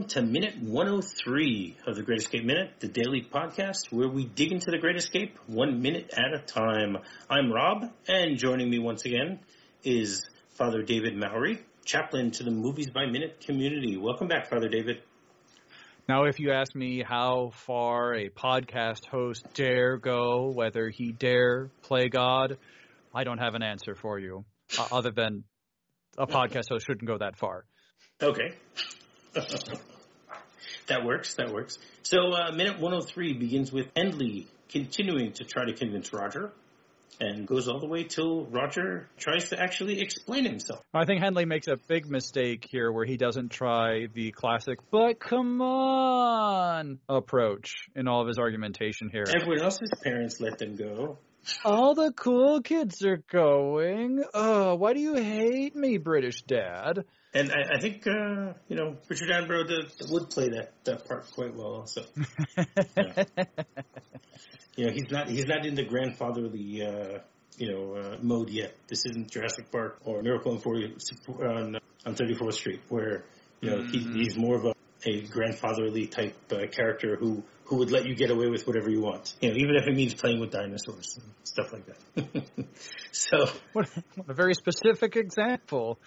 welcome to Minute 103 of the Great Escape Minute, the daily podcast where we dig into the Great Escape one minute at a time. I'm Rob, and joining me once again is Father David Mowry, chaplain to the Movies by Minute community. Welcome back, Father David. Now, if you ask me how far a podcast host dare go, whether he dare play God, I don't have an answer for you, uh, other than a podcast host shouldn't go that far. Okay. that works. That works. So, uh, minute 103 begins with Hendley continuing to try to convince Roger and goes all the way till Roger tries to actually explain himself. I think Hendley makes a big mistake here where he doesn't try the classic, but come on approach in all of his argumentation here. Everyone else's parents let them go. All the cool kids are going. Oh, why do you hate me, British dad? And I, I think uh, you know Richard Attenborough did, would play that, that part quite well. Also, yeah. you know he's not he's not in the grandfatherly uh, you know uh, mode yet. This isn't Jurassic Park or Miracle on 40, on on 34th Street, where you know mm-hmm. he, he's more of a, a grandfatherly type uh, character who who would let you get away with whatever you want. You know, even if it means playing with dinosaurs and stuff like that. so, what, a very specific example.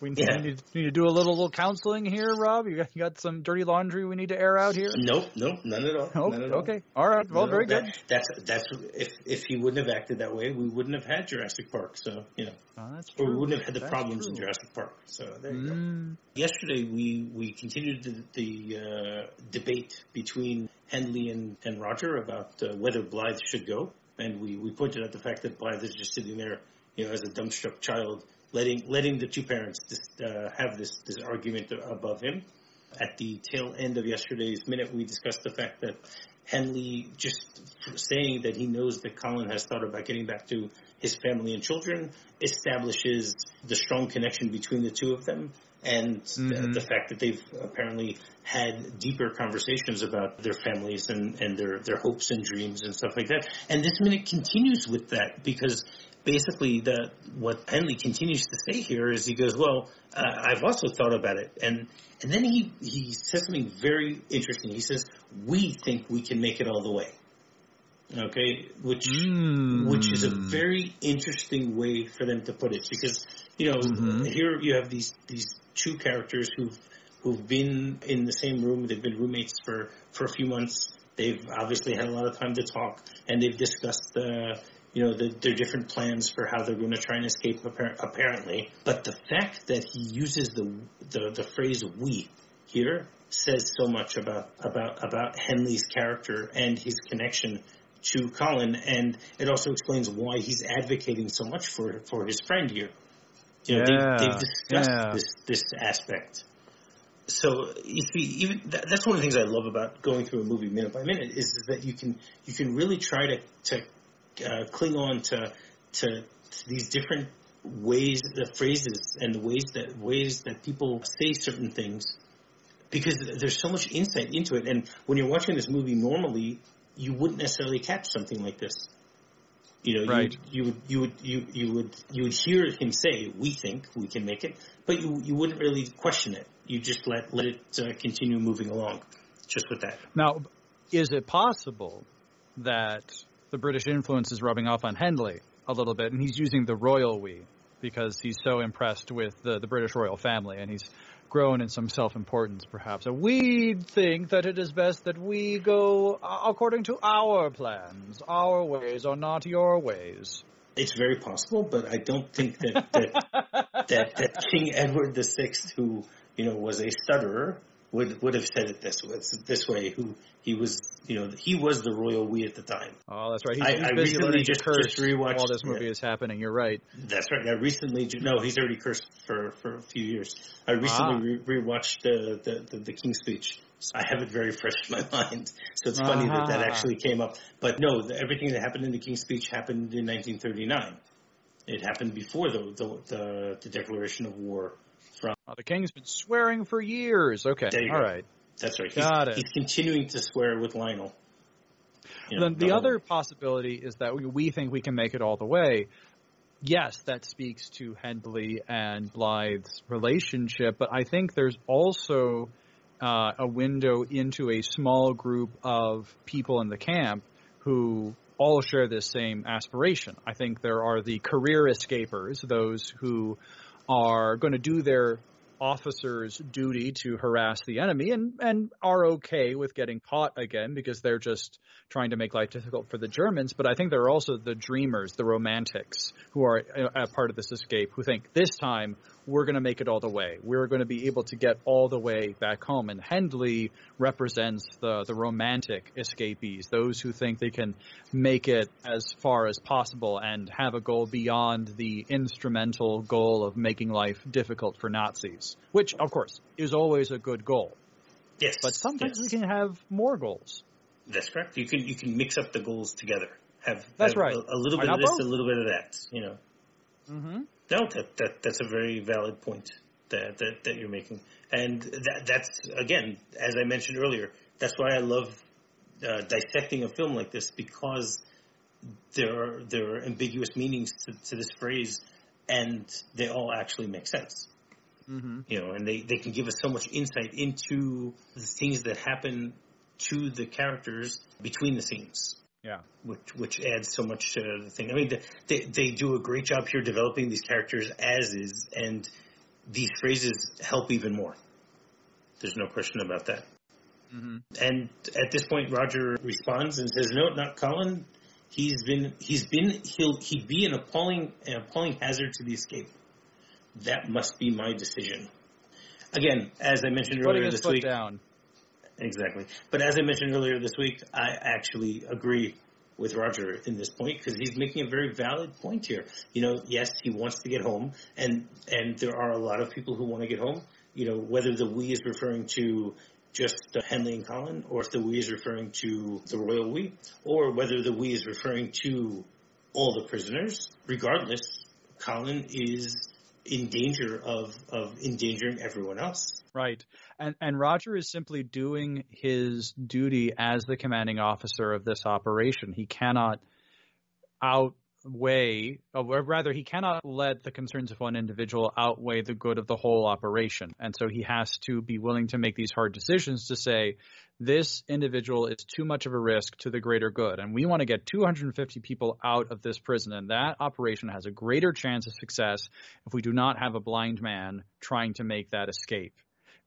We need, yeah. need, need, to do a little little counseling here, Rob. You got, you got some dirty laundry we need to air out here. Nope, nope, none at all. Nope. None at okay, all right. Well, no, very that, good. That's that's if if he wouldn't have acted that way, we wouldn't have had Jurassic Park. So you know, oh, or we wouldn't have had the that's problems true. in Jurassic Park. So there you mm. go. Yesterday we we continued the, the uh, debate between Hendley and, and Roger about uh, whether Blythe should go, and we we pointed out the fact that Blythe is just sitting there, you know, as a dumbstruck child letting letting the two parents uh, have this this argument above him. At the tail end of yesterday's minute, we discussed the fact that Hendley just saying that he knows that Colin has thought about getting back to his family and children establishes the strong connection between the two of them and mm-hmm. the, the, fact that they've apparently had deeper conversations about their families and, and their, their hopes and dreams and stuff like that. And this minute continues with that because basically the what Hendley continues to say here is he goes, well, uh, I've also thought about it, and and then he he says something very interesting. He says, we think we can make it all the way. Okay, which mm. which is a very interesting way for them to put it because you know mm-hmm. here you have these these two characters who've who've been in the same room. They've been roommates for for a few months. They've obviously had a lot of time to talk, and they've discussed uh, you know, the, their different plans for how they're going to try and escape apparently. But the fact that he uses the, the, the phrase we here says so much about, about, about Hendley's character and his connection to Colin. And it also explains why he's advocating so much for, for his friend here. You know, yeah, they, have discussed yeah. this, this aspect. So if you even that, that's one of the things I love about going through a movie minute by minute is, is that you can you can really try to, to uh, cling on to, to these different ways, the phrases, and the ways that ways that people say certain things, because there's so much insight into it. And when you're watching this movie, normally you wouldn't necessarily catch something like this. You know, right. you, would you would you you would you would hear him say, "We think we can make it," but you you wouldn't really question it. You just let let it uh, continue moving along, just with that. Now, is it possible that the British influence is rubbing off on Hendley a little bit, and he's using the royal we because he's so impressed with the, the British royal family, and he's grown in some self-importance, perhaps. And we think that it is best that we go uh, according to our plans. Our ways are not your ways. It's very possible, but I don't think that that, that, that King Edward VI, who you know was a stutterer, would would have said it this way. This way, who he was, you know, he was the royal we at the time. Oh, that's right. He's, I, he's I recently just, just rewatched while this movie yeah. is happening. You're right. That's right. I recently, no, he's already cursed for, for a few years. I recently Ah. re- rewatched the, the, the, the King's Speech. So I have it very fresh in my mind. So it's funny that that Ah. actually came up. But no, the, everything that happened in the King's Speech happened in 1939. It happened before the, the, the, the declaration of war from. Oh, the king's been swearing for years. Okay, There you all go. right. That's right. He's, Got it. He's continuing to swear with Lionel. You know, Then the whole- other possibility is that we, we think we can make it all the way. Yes, that speaks to Hendley and Blythe's relationship, but I think there's also uh, a window into a small group of people in the camp who all share this same aspiration. I think there are the career escapers, those who are going to do their officer's duty to harass the enemy and, and are okay with getting caught again because they're just trying to make life difficult for the Germans. But I think there are also the dreamers, the romantics who are uh, a part of this escape who think this time we're going to make it all the way. We're going to be able to get all the way back home. And Hendley represents the, the romantic escapees, those who think they can make it as far as possible and have a goal beyond the instrumental goal of making life difficult for Nazis, which, of course, is always a good goal. Yes. But sometimes yes. we can have more goals. That's correct. You can you can mix up the goals together. Have that's have right. A, a little bit of this, both? a little bit of that. You know. Mm-hmm. No, that, that that's a very valid point that that, that you're making, and that that's again, as I mentioned earlier, that's why I love uh, dissecting a film like this because there are there are ambiguous meanings to, to this phrase, and they all actually make sense. Mm-hmm. You know, and they, they can give us so much insight into the things that happen to the characters between the scenes Yeah. which which adds so much to the thing. I mean, they they do a great job here developing these characters as is, and these phrases help even more. There's no question about that. Mm-hmm. And at this point, Roger responds and says, "No, not Colin. He's been he's been he'll he'd be an appalling an appalling hazard to the escape. That must be my decision." Again, as I mentioned Putting earlier his this week, down. Exactly. But as I mentioned earlier this week, I actually agree with Roger in this point because he's making a very valid point here. You know, yes, he wants to get home, and and there are a lot of people who want to get home. You know, whether the we is referring to just Hendley and Colin, or if the we is referring to the royal we, or whether the we is referring to all the prisoners. Regardless, Colin is in danger of of endangering everyone else. Right. And and Roger is simply doing his duty as the commanding officer of this operation. He cannot outweigh or rather he cannot let the concerns of one individual outweigh the good of the whole operation. And so he has to be willing to make these hard decisions to say this individual is too much of a risk to the greater good and we want to get 250 people out of this prison and that operation has a greater chance of success if we do not have a blind man trying to make that escape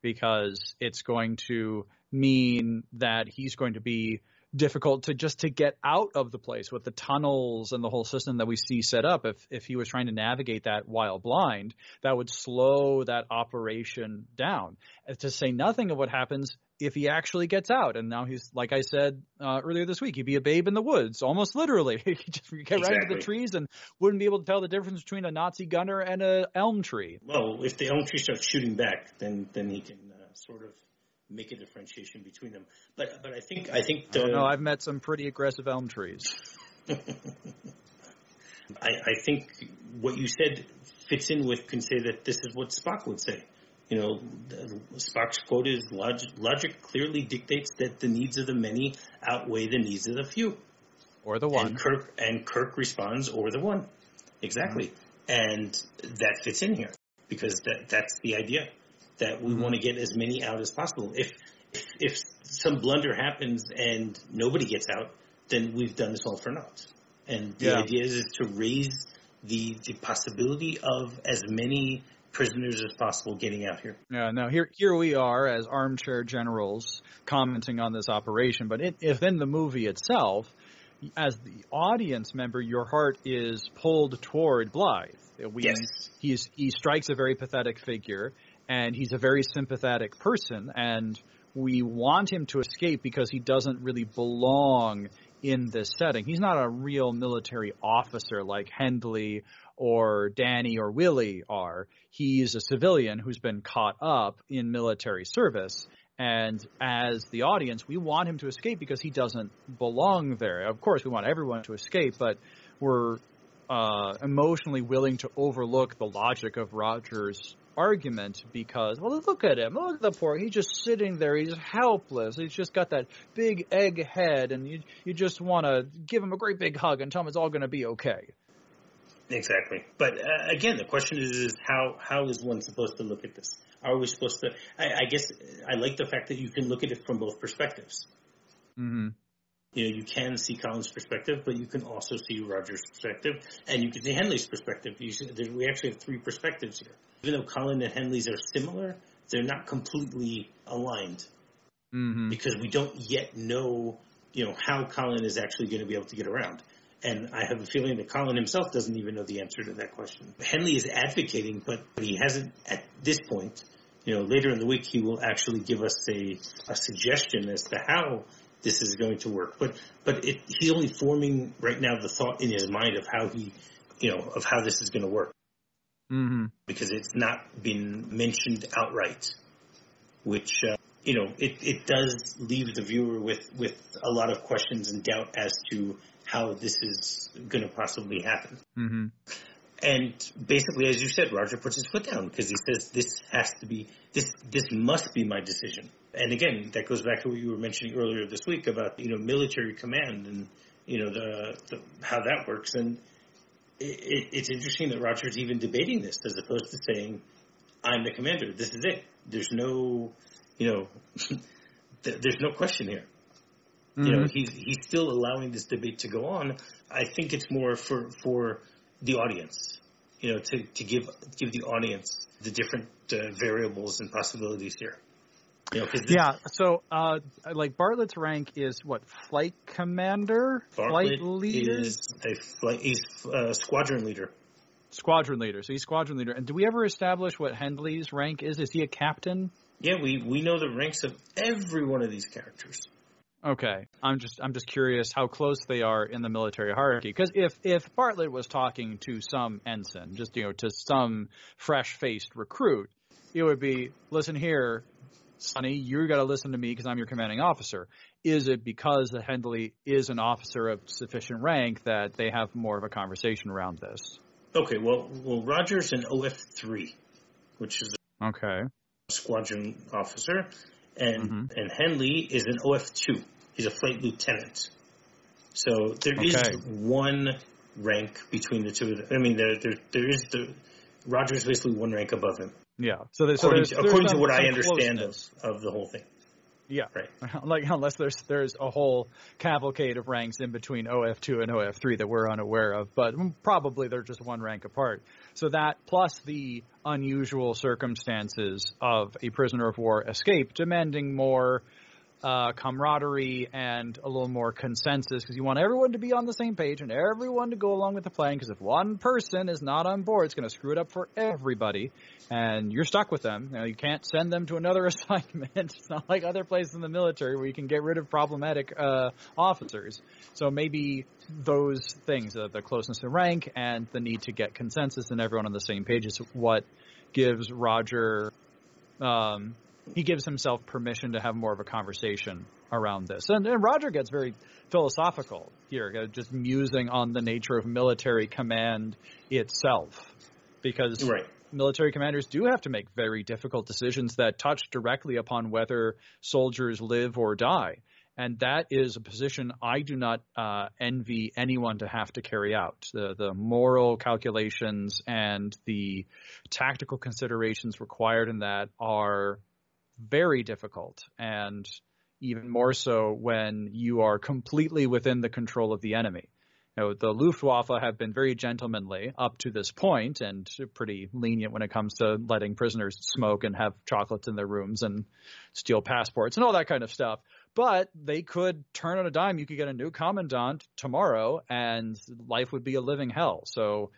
because it's going to mean that he's going to be difficult to just to get out of the place with the tunnels and the whole system that we see set up. If if he was trying to navigate that while blind that would slow that operation down. To say nothing of what happens if he actually gets out. And now he's like i said uh, earlier this week he'd be a babe in the woods almost literally. He just get right into the trees and wouldn't be able to tell the difference between a nazi gunner and a elm tree. Well, if the elm tree starts shooting back, then then he can uh, sort of make a differentiation between them. But but I think I think I the, don't know. I've met some pretty aggressive elm trees. I, I think what you said fits in with can say that this is what Spock would say. You know, the- Spock's quote is logic, logic clearly dictates that the needs of the many outweigh the needs of the few. Or the one. And Kirk and Kirk responds, or the one. Exactly. Mm-hmm. And that fits in here because that that's the idea that we Mhm. want to get as many out as possible. If, if if some blunder happens and nobody gets out, then we've done this all for naught. And the Yeah. idea is, is to raise the the possibility of as many prisoners as possible getting out here. Yeah, now here here we are as armchair generals commenting on this operation, but it, if in the movie itself, as the audience member, your heart is pulled toward Blythe. We, Yes. he's he strikes a very pathetic figure, and he's a very sympathetic person, and we want him to escape because he doesn't really belong in this setting. He's not a real military officer like Hendley or Danny or Willie are. He's a civilian who's been caught up in military service. And as the audience, we want him to escape because he doesn't belong there. Of course, we want everyone to escape, but we're uh, emotionally willing to overlook the logic of Roger's argument because, well, look at him. Look at the poor. He's just sitting there. He's helpless. He's just got that big egg head, and you you just want to give him a great big hug and tell him it's all going to be okay. Exactly. But uh, again, the question is, is how how is one supposed to look at this? Are we supposed to? I, I guess I like the fact that you can look at it from both perspectives. Mm-hmm. You know, you can see Colin's perspective, but you can also see Roger's perspective, and you can see Hendley's perspective. You see, we actually have three perspectives here. Even though Colin and Hendley's are similar, they're not completely aligned Mm-hmm. because we don't yet know, you know, how Colin is actually going to be able to get around. And I have a feeling that Colin himself doesn't even know the answer to that question. Hendley is advocating, but he hasn't at this point. You know, later in the week he will actually give us a, a suggestion as to how this is going to work. But but it, he's only forming right now the thought in his mind of how he, you know, of how this is going to work Mm-hmm. because it's not been mentioned outright, which uh, you know it, it does leave the viewer with with a lot of questions and doubt as to how this is going to possibly happen. Mm-hmm. And basically, as you said, Roger puts his foot down because he says this has to be this this must be my decision. And again, that goes back to what you were mentioning earlier this week about you know military command and you know the, the how that works. And it, it, it's interesting that Roger's even debating this as opposed to saying, "I'm the commander. This is it. There's no, you know, there's no question here." You know, Mhm. he's he's still allowing this debate to go on. I think it's more for for the audience, you know, to, to give give the audience the different uh, variables and possibilities here. You know, Yeah. So, uh, like Bartlett's rank is what? Flight commander, flight leader, is a flight. He's uh, squadron leader. squadron leader. So he's squadron leader. And do we ever establish what Hendley's rank is? Is he a captain? Yeah, we we know the ranks of every one of these characters. Okay, I'm just I'm just curious how close they are in the military hierarchy. Because if if Bartlett was talking to some ensign, just you know, to some fresh faced recruit, it would be, listen here, Sonny, you got to listen to me because I'm your commanding officer. Is it because the Hendley is an officer of sufficient rank that they have more of a conversation around this? Okay, well, well, Rogers an OF three, which is Okay. a squadron officer, and Mhm. and Hendley is an OF two. He's a flight lieutenant. So there is Okay. one rank between the two of them. I mean, there there, there is the Rogers basically one rank above him, Yeah. So, there's, so according, there's, to, according to what I understand of, of the whole thing. Yeah. Right. like unless there's there's a whole cavalcade of ranks in between OF2 and OF3 that we're unaware of, but probably they're just one rank apart. So that plus the unusual circumstances of a prisoner of war escape demanding more uh, camaraderie and a little more consensus because you want everyone to be on the same page and everyone to go along with the plan because if one person is not on board, it's going to screw it up for everybody and you're stuck with them. You, you can't send them to another assignment. It's not like other places in the military where you can get rid of problematic uh, officers. So maybe those things, uh, the closeness to rank and the need to get consensus and everyone on the same page is what gives Roger um, he gives himself permission to have more of a conversation around this. And, and Roger gets very philosophical here, uh, just musing on the nature of military command itself. Because Right. military commanders do have to make very difficult decisions that touch directly upon whether soldiers live or die. And that is a position I do not uh, envy anyone to have to carry out. The, the moral calculations and the tactical considerations required in that are very difficult. And even more so when you are completely within the control of the enemy. You know, the Luftwaffe have been very gentlemanly up to this point and pretty lenient when it comes to letting prisoners smoke and have chocolates in their rooms and steal passports and all that kind of stuff. But they could turn on a dime. You could get a new commandant tomorrow and life would be a living hell. So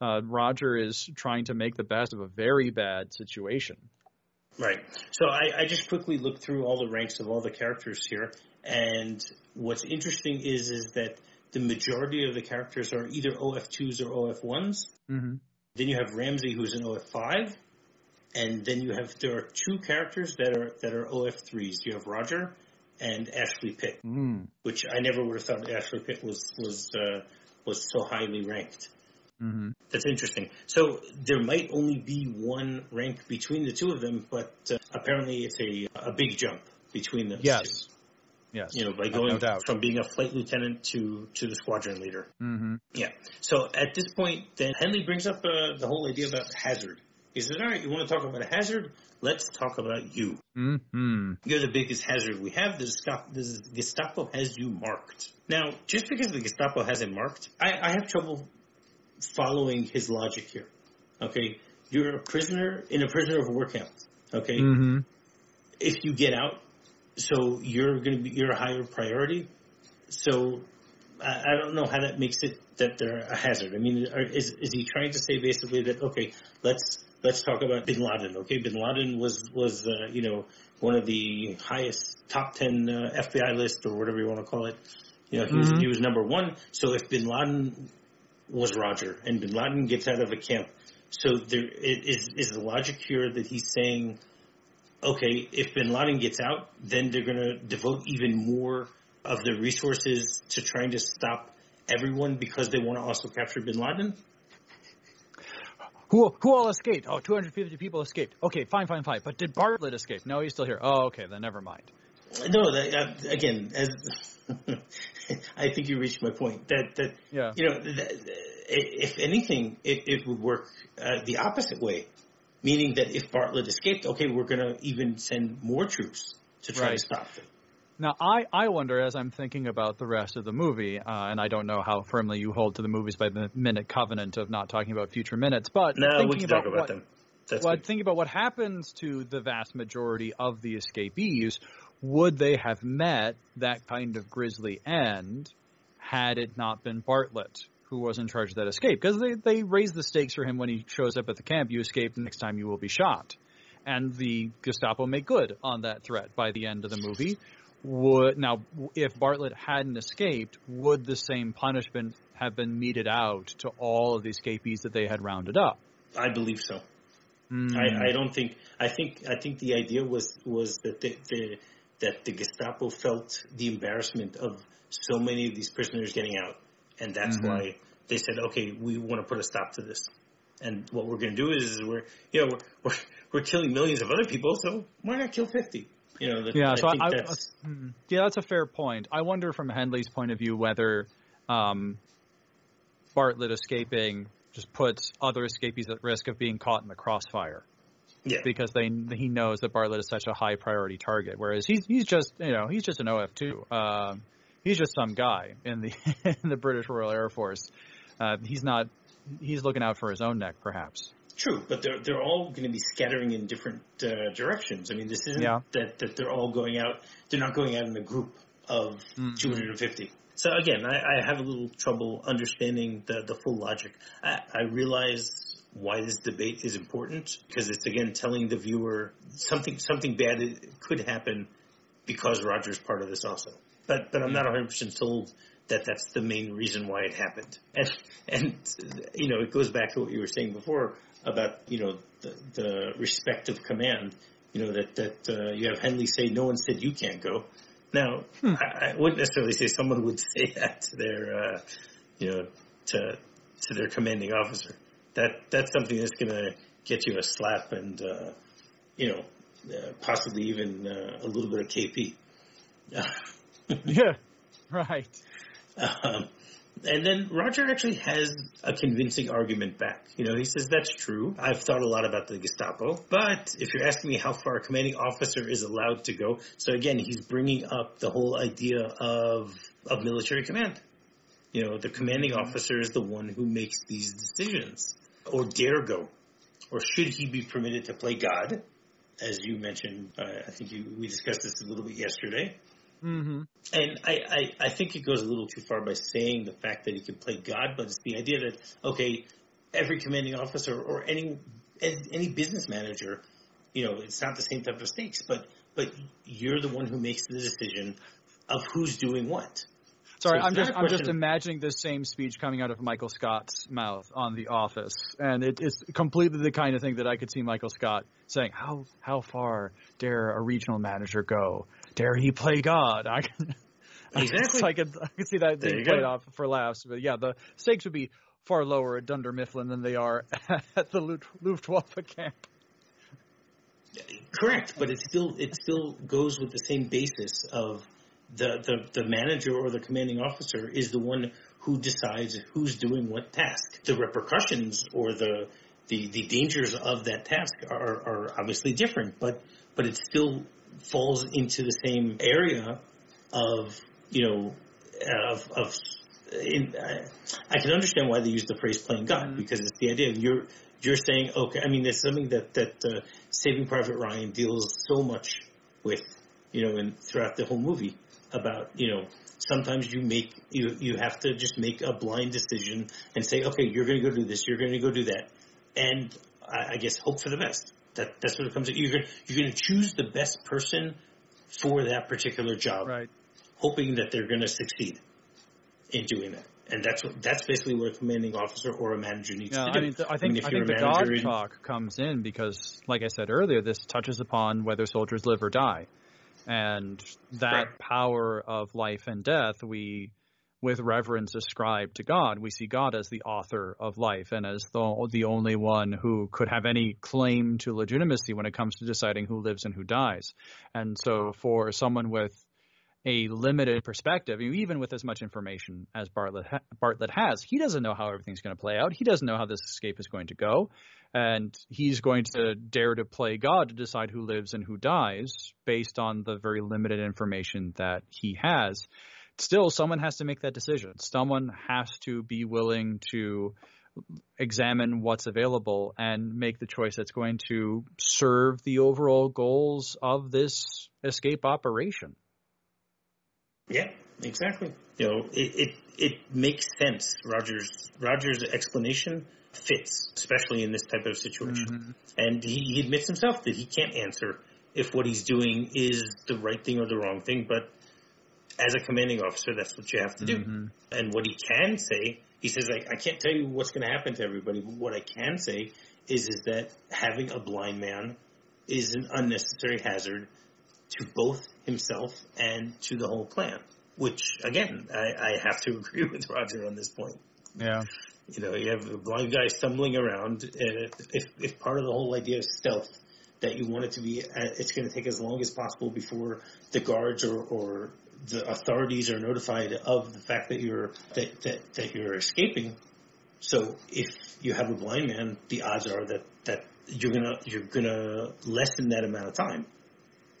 uh, Roger is trying to make the best of a very bad situation. Right. So I, I just quickly looked through all the ranks of all the characters here, and what's interesting is is that the majority of the characters are either OF2s or OF1s. Mm-hmm. Then you have Ramsey, who's an OF5, and then you have there are two characters that are that are OF3s. You have Roger and Ashley Pitt, Mm. which I never would have thought Ashley Pitt was was uh, was so highly ranked. Mm-hmm. That's interesting. So there might only be one rank between the two of them, but uh, apparently it's a a big jump between those Yes. Yes. You know, by going doubt. from being a flight lieutenant to to the squadron leader. Mm-hmm. Yeah. So at this point, then Hendley brings up uh, the whole idea about hazard. He says, "All right, you want to talk about a hazard? Let's talk about you. Mm-hmm. You're the biggest hazard we have. The Gestapo, the Gestapo has you marked. Now, just because the Gestapo has it marked, I, I have trouble following his logic here. Okay, you're a prisoner in a prisoner of war camp. Okay, Mm-hmm. if you get out, so you're going to be you're a higher priority. So I, I don't know how that makes it that they're a hazard. I mean, are, is is he trying to say basically that okay, let's let's talk about Bin Laden. Okay, Bin Laden was was uh, you know one of the highest top ten uh, FBI list or whatever you want to call it. You know, he was Mhm. he was number one. So if Bin Laden was Roger and Bin Laden gets out of a camp, so there is is the logic here that he's saying okay, if bin Laden gets out, then they're going to devote even more of their resources to trying to stop everyone because they want to also capture bin Laden? Who who all escaped? Oh, 250 people escaped. Okay, fine, fine, fine. But did Bartlett escape? No, he's still here. Oh, okay, then never mind. No, that, uh, again, as I think you reached my point. That that Yeah. you know, that, if anything, it, it would work uh, the opposite way, meaning that if Bartlett escaped, okay, we're going to even send more troops to try Right. to stop them. Now, I, I wonder as I'm thinking about the rest of the movie, uh, and I don't know how firmly you hold to the movies by the minute covenant of not talking about future minutes, but No, thinking we can talk about what, them. That's well, good. thinking about what happens to the vast majority of the escapees, would they have met that kind of grisly end had it not been Bartlett who was in charge of that escape? Because they, they raise the stakes for him when he shows up at the camp. You escape, next time you will be shot. And the Gestapo make good on that threat by the end of the movie. Would now, if Bartlett hadn't escaped, would the same punishment have been meted out to all of the escapees that they had rounded up? I believe so. Hmm. I, I don't think. I think. I think the idea was was that the, the that the Gestapo felt the embarrassment of so many of these prisoners getting out, and that's Mhm. why they said, "Okay, we want to put a stop to this." And what we're going to do is, is we're you know we're, we're we're killing millions of other people, so why not kill fifty? You know, that, Yeah, I so I, I, that's hmm. yeah, that's a fair point. I wonder from Hendley's point of view whether um, Bartlett escaping just puts other escapees at risk of being caught in the crossfire yeah. because they he knows that Bartlett is such a high priority target, whereas he's he's just you know he's just an OF two. Um, he's just some guy in the in the British Royal Air Force. Uh, he's not. He's looking out for his own neck, perhaps. True, but they're they're all going to be scattering in different uh, directions. I mean, this isn't Yeah. that that they're all going out. They're not going out in a group of Mhm. 250. So again, I, I have a little trouble understanding the the full logic. I, I realize why this debate is important because it's again telling the viewer something something bad could happen because Roger's part of this also. But but I'm not 100 percent sold that that's the main reason why it happened. And and you know it goes back to what you were saying before about you know the, the respect of command. You know that that uh, you have Hendley say no one said you can't go. Now I, I wouldn't necessarily say someone would say that to their uh, you know to to their commanding officer. That that's something that's going to get you a slap and uh, you know uh, possibly even uh, a little bit of KP. Yeah, right. Um, and then Roger actually has a convincing argument back. You know, he says, that's true. I've thought a lot about the Gestapo, but if you're asking me how far a commanding officer is allowed to go, so again, he's bringing up the whole idea of, of military command. You know, the commanding officer is the one who makes these decisions or dare go. Or should he be permitted to play God? As you mentioned, uh, I think you, we discussed this a little bit yesterday. hmm And I, I, I think it goes a little too far by saying the fact that he can play God, but it's the idea that, okay, every commanding officer or any, any business manager, you know, it's not the same type of stakes, but, but you're the one who makes the decision of who's doing what. Sorry, So I'm just I'm just imagining the same speech coming out of Michael Scott's mouth on The Office, and it, it's completely the kind of thing that I could see Michael Scott saying. How how far dare a regional manager go? Dare he play God? I can, Exactly. I could I could see that being played go. off for laughs, but yeah, the stakes would be far lower at Dunder Mifflin than they are at the Luft- Luftwaffe camp. Correct, but it still, it still goes with the same basis of the, the, the manager or the commanding officer is the one who decides who's doing what task. The repercussions or the the, the dangers of that task are, are obviously different, but but it still falls into the same area of you know of of in, I, I can understand why they use the phrase "playing God" mm-hmm. because it's the idea of you're you're saying okay. I mean, there's something that that uh, Saving Private Ryan deals so much with, you know, and throughout the whole movie about you know sometimes you make you you have to just make a blind decision and say okay you're going to go do this you're going to go do that. And I, I, guess hope for the best. That that's what it comes to. You're going you're going to choose the best person for that particular job right. hoping that they're going to succeed in doing that. And that's what that's basically what a commanding officer or a manager needs to do. I mean, I think I, mean, I think the God in, talk comes in because, like I said earlier, this touches upon whether soldiers live or die and that right. power of life and death we with reverence ascribe to God. We see God as the author of life and as the, the only one who could have any claim to legitimacy when it comes to deciding who lives and who dies. And so for someone with a limited perspective, even with as much information as Bartlett Bartlett has, he doesn't know how everything's going to play out. He doesn't know how this escape is going to go and he's going to dare to play God to decide who lives and who dies based on the very limited information that he has. Still, someone has to make that decision. Someone has to be willing to examine what's available and make the choice that's going to serve the overall goals of this escape operation. Yeah, exactly. You know, it, it, it makes sense. Rogers Rogers' explanation fits, especially in this type of situation. Mm-hmm. And he, he admits himself that he can't answer if what he's doing is the right thing or the wrong thing, but as a commanding officer, that's what you have to do. Mm-hmm. And what he can say, he says, I, I can't tell you what's going to happen to everybody, but what I can say is, is that having a blind man is an unnecessary hazard to both himself and to the whole plan. Which, again, I, I have to agree with Roger on this point. Yeah. You know, you have a blind guy stumbling around, and if, if part of the whole idea is stealth, that you want it to be, uh, it's going to take as long as possible before the guards or, or the authorities are notified of the fact that you're that, that, that you're escaping. So if you have a blind man, the odds are that, that you're gonna you're gonna lessen that amount of time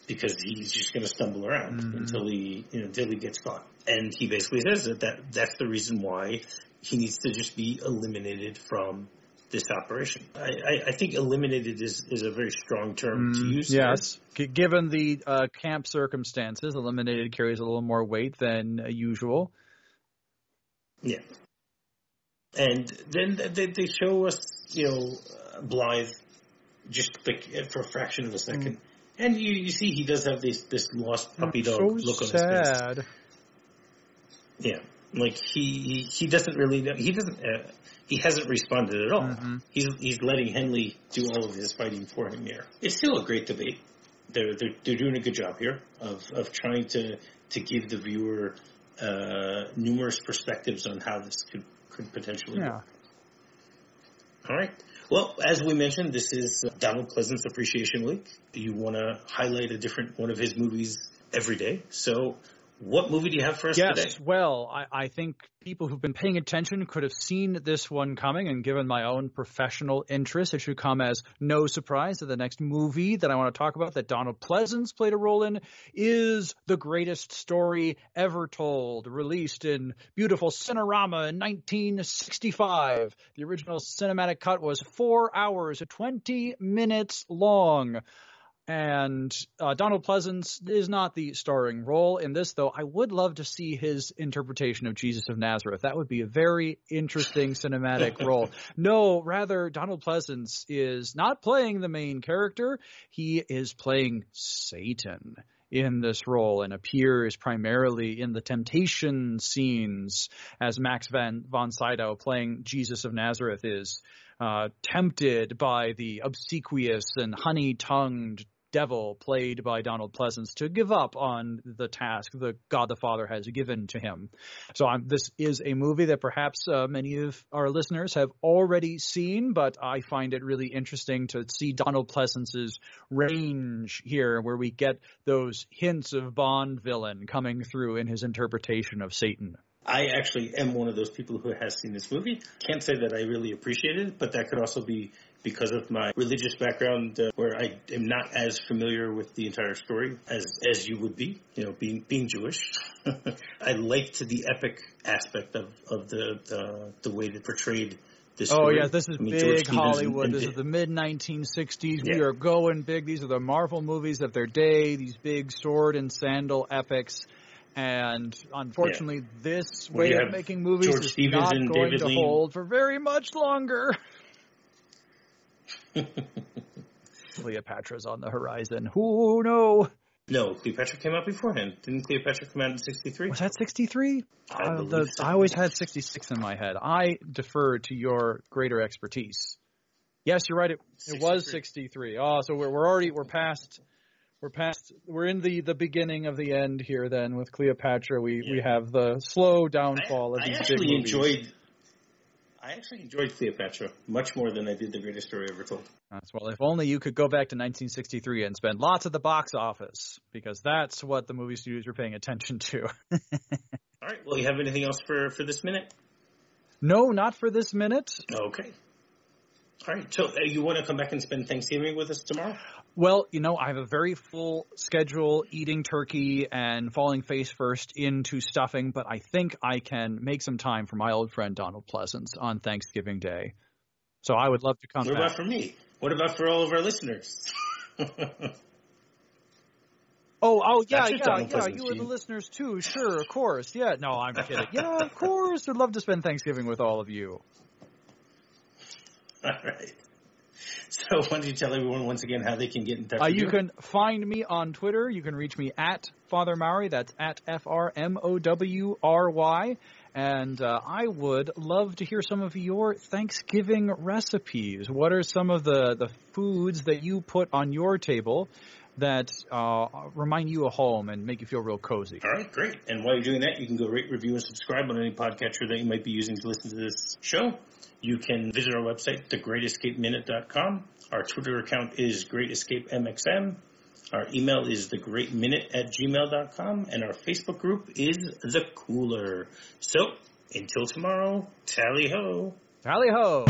because he's just gonna stumble around mm-hmm. until he you know until he gets caught. And he basically says that, that that's the reason why he needs to just be eliminated from this operation. I, I, I think eliminated is, is a very strong term mm, to use. Yes. Given the uh, camp circumstances, eliminated carries a little more weight than uh, usual. Yeah. And then they, they show us, you know, Blythe just for a fraction of a second. Mm. And you, you see he does have this this lost puppy dog so look on sad. his face. Yeah. Like he he doesn't really know. He doesn't. Uh, he hasn't responded at all. Mm-hmm. He's he's letting Hendley do all of his fighting for him here. It's still a great debate. They're they're, they're doing a good job here of of trying to to give the viewer uh, numerous perspectives on how this could could potentially yeah. work. All right. Well, as we mentioned, this is Donald Pleasence Appreciation Week. You want to highlight a different one of his movies every day. So what movie do you have for us yes, today? well, I, I, think people who've been paying attention could have seen this one coming, and given my own professional interest, it should come as no surprise that the next movie that I want to talk about that Donald Pleasence played a role in is The Greatest Story Ever Told, released in beautiful Cinerama in 1965. The original cinematic cut was four hours, 20 minutes long. And uh, Donald Pleasence is not the starring role in this, though. I would love to see his interpretation of Jesus of Nazareth. That would be a very interesting cinematic role. No, rather, Donald Pleasence is not playing the main character. He is playing Satan in this role and appears primarily in the temptation scenes as Max Van, von Sydow playing Jesus of Nazareth is uh, tempted by the obsequious and honey tongued devil played by Donald Pleasence to give up on the task that God the Father has given to him. So I'm, this is a movie that perhaps uh, many of our listeners have already seen, but I find it really interesting to see Donald Pleasence's range here, where we get those hints of Bond villain coming through in his interpretation of Satan. I actually am one of those people who has seen this movie. Can't say that I really appreciate it, but that could also be because of my religious background, uh, where I am not as familiar with the entire story as as you would be. You know, being being Jewish, I liked the epic aspect of of the the, the way they portrayed. This oh story. yeah, this is I mean, big Hollywood. this is the mid 1960s. Yeah. We are going big. These are the Marvel movies of their day. These big sword and sandal epics. And unfortunately, this way of making movies George is Stevens not going David to Lean. hold for very much longer. Cleopatra's on the horizon. Who no? no, Cleopatra came out beforehand. Didn't Cleopatra come out in '63? Was that 63? I Uh, the- so. I always had 66 in my head. I defer to your greater expertise. Yes, you're right. It, it was 63. Oh, so we're, we're already we're past we're past we're in the the beginning of the end here. Then with Cleopatra, we we have the slow downfall I, of I these actually big movies. enjoyed. I actually enjoyed Cleopatra much more than I did the greatest story ever told. That's well, if only you could go back to 1963 and spend lots at the box office, because that's what the movie studios were paying attention to. All right. Well, you have anything else for for this minute? no, not for this minute. Okay. All right. So uh, you want to come back and spend Thanksgiving with us tomorrow? Well, you know, I have a very full schedule eating turkey and falling face first into stuffing, but I think I can make some time for my old friend Donald Pleasence on Thanksgiving Day. So I would love to come What back. about for me? What about for all of our listeners? Oh, oh, yeah, yeah, Donald yeah. Pleasence You and the listeners too. Sure, of course. Yeah, no, I'm kidding. Yeah, of course. I'd love to spend Thanksgiving with all of you. all right. So why don't you tell everyone once again how they can get in touch Uh, with you You can find me on Twitter. You can reach me at Father Mowry. That's at F R M O W R Y. And uh, I would love to hear some of your Thanksgiving recipes. What are some of the, the foods that you put on your table that uh, remind you of home and make you feel real cozy? All right, great. And while you're doing that, you can go rate, review, and subscribe on any podcatcher that you might be using to listen to this show. You can visit our website, thegreatescapeminute.com. Our Twitter account is greatescapemxm. Our email is thegreatminute at gmail.com. And our Facebook group is The Cooler. So, until tomorrow, tally ho. Tally ho!